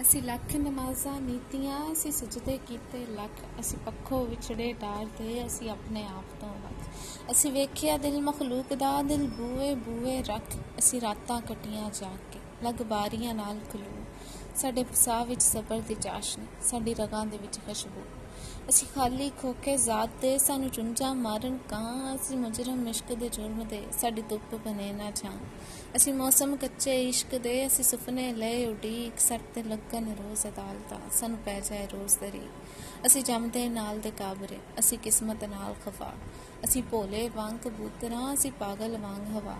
ਅਸੀਂ ਲੱਖ ਨਮਾਜ਼ਾਂ ਨੀਤੀਆਂ ਅਸੀਂ ਸਜਦੇ ਕੀਤੇ, ਲੱਖ ਅਸੀਂ ਪੱਖੋਂ ਵਿਛੜੇ ਡਾਰਦੇ ਅਸੀਂ ਆਪਣੇ ਆਪ ਤੋਂ ਵੱਖ ਅਸੀਂ ਵੇਖਿਆ ਦਿਲ ਮਖਲੂਕ ਦਾ, ਦਿਲ ਬੂਏ ਬੂਏ ਰੱਖ, ਅਸੀਂ ਰਾਤਾਂ ਕਟੀਆਂ ਜਾ ਕੇ, ਲਗ ਬਾਰੀਆਂ ਨਾਲ ਖਲੂ। ਸਾਡੇ ਸਾਹ ਵਿੱਚ ਸਬਰ ਦੀ ਚਾਸ਼ਨੀ ਸਾਡੀ ਰਗਾਂ ਦੇ ਵਿੱਚ ਖੁਸ਼ਬੂ। ਅਸੀਂ ਖਾਲੀ ਖੋਕੇ ਜ਼ਾਤ ਦੇ ਸਾਨੂੰ ਚੁੰਝਾਂ ਮਾਰਨ ਕਾਂ ਅਸੀਂ ਮੁਜਰਮ ਇਸ਼ਕ ਦੇ ਜੁਰਮ ਦੇ ਸਾਡੀ ਧੁੱਪ ਬਨੇ ਨਾ ਛਾਂ। ਅਸੀਂ ਮੌਸਮ ਕੱਚੇ ਇਸ਼ਕ ਦੇ, ਅਸੀਂ ਸੁਪਨੇ ਲਏ ਉਡੀਕ, ਸਰ ਤੇ ਲੱਗਣ ਰੋਜ਼ ਅਦਾਲਤਾਂ, ਸਾਨੂੰ ਪੈ ਜਾਏ ਰੋਜ਼ ਦਰੀ। ਅਸੀਂ ਜੰਮਦੇ ਨਾਲ ਦੇ ਕਾਬਰੇ, ਅਸੀਂ ਕਿਸਮਤ ਨਾਲ ਖਫਾ। ਅਸੀਂ ਭੋਲੇ ਵਾਂਗ ਕਬੂਤਰਾਂ, ਅਸੀਂ ਪਾਗਲ ਵਾਂਗ ਹਵਾ।